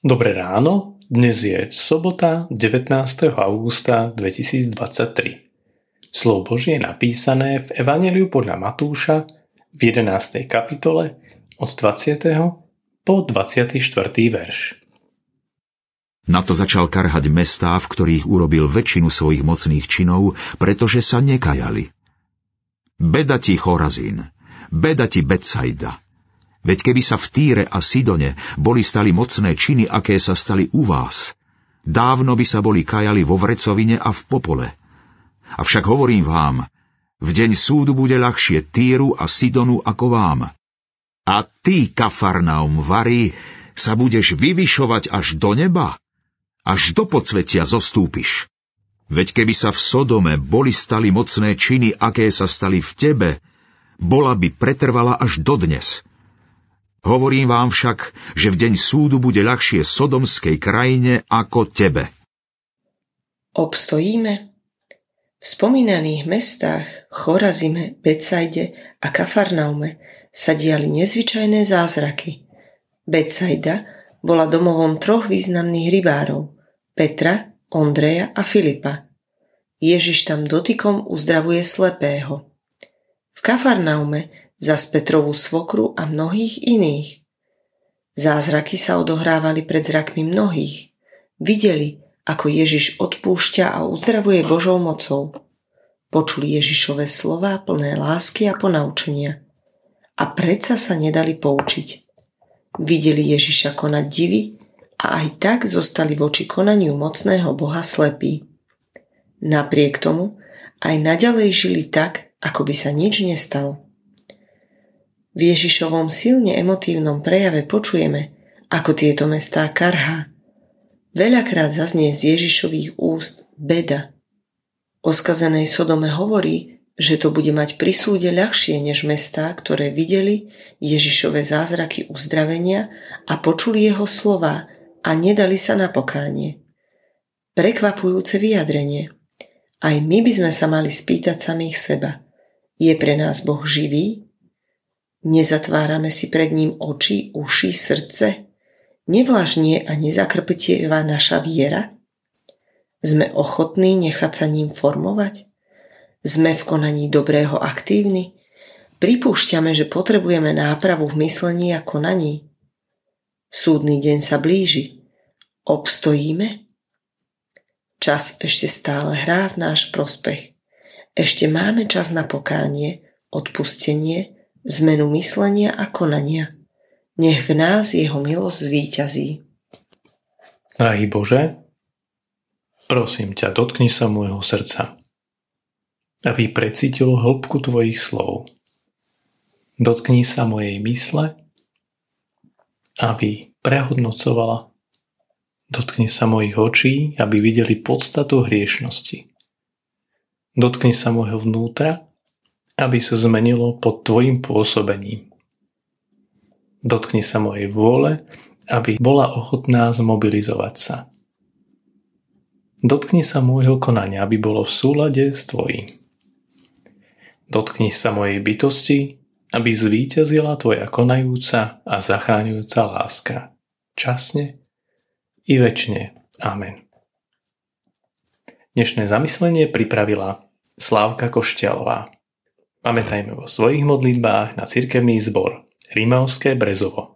Dobré ráno, dnes je sobota 19. augusta 2023. Slovo Božie je napísané v Evangeliu podľa Matúša v 11. kapitole od 20. po 24. verš. Na to začal karhať mestá, v ktorých urobil väčšinu svojich mocných činov, pretože sa nekajali. Beda ti Chorazín, beda ti Betsaida, Veď keby sa v Týre a Sidone boli stali mocné činy, aké sa stali u vás, dávno by sa boli kajali vo vrecovine a v popole. Avšak hovorím vám, v deň súdu bude ľahšie Týru a Sidonu ako vám. A ty, Kafarnaum, Vary, sa budeš vyvyšovať až do neba? Až do podsvetia zostúpiš. Veď keby sa v Sodome boli stali mocné činy, aké sa stali v tebe, bola by pretrvala až dodnes. Hovorím vám však, že v deň súdu bude ľahšie sodomskej krajine ako tebe. Obstojíme? V spomínaných mestách Chorazime, Becajde a Kafarnaume sa diali nezvyčajné zázraky. Becajda bola domovom troch významných rybárov Petra, Ondreja a Filipa. Ježiš tam dotykom uzdravuje slepého. V Kafarnaume zas Petrovú svokru a mnohých iných. Zázraky sa odohrávali pred zrakmi mnohých. Videli, ako Ježiš odpúšťa a uzdravuje Božou mocou. Počuli Ježišové slova plné lásky a ponaučenia. A predsa sa nedali poučiť. Videli Ježiša konať divy a aj tak zostali voči konaniu mocného Boha slepí. Napriek tomu aj naďalej žili tak, ako by sa nič nestalo. V Ježišovom silne emotívnom prejave počujeme, ako tieto mestá karhá. Veľakrát zaznie z Ježišových úst beda. O skazenej Sodome hovorí, že to bude mať pri súde ľahšie než mestá, ktoré videli Ježišové zázraky uzdravenia a počuli jeho slova a nedali sa na pokánie. Prekvapujúce vyjadrenie. Aj my by sme sa mali spýtať samých seba. Je pre nás Boh živý? Nezatvárame si pred ním oči, uši, srdce? Nevlážnie a nezakrpetieva naša viera? Sme ochotní nechať sa ním formovať? Sme v konaní dobrého aktívni? Pripúšťame, že potrebujeme nápravu v myslení a konaní? Súdny deň sa blíži. Obstojíme? Čas ešte stále hrá v náš prospech. Ešte máme čas na pokánie, odpustenie, zmenu myslenia a konania. Nech v nás jeho milosť zvíťazí. Drahý Bože, prosím ťa, dotkni sa môjho srdca, aby precítilo hĺbku Tvojich slov. Dotkni sa mojej mysle, aby prehodnocovala. Dotkni sa mojich očí, aby videli podstatu hriešnosti. Dotkni sa môjho vnútra, aby sa zmenilo pod Tvojim pôsobením. Dotkni sa mojej vôle, aby bola ochotná zmobilizovať sa. Dotkni sa môjho konania, aby bolo v súlade s Tvojím. Dotkni sa mojej bytosti, aby zvíťazila Tvoja konajúca a zachráňujúca láska. Časne i väčšine. Amen. Dnešné zamyslenie pripravila Slávka Košťalová. Pamätajme vo svojich modlitbách na cirkevný zbor Rímavské Brezovo.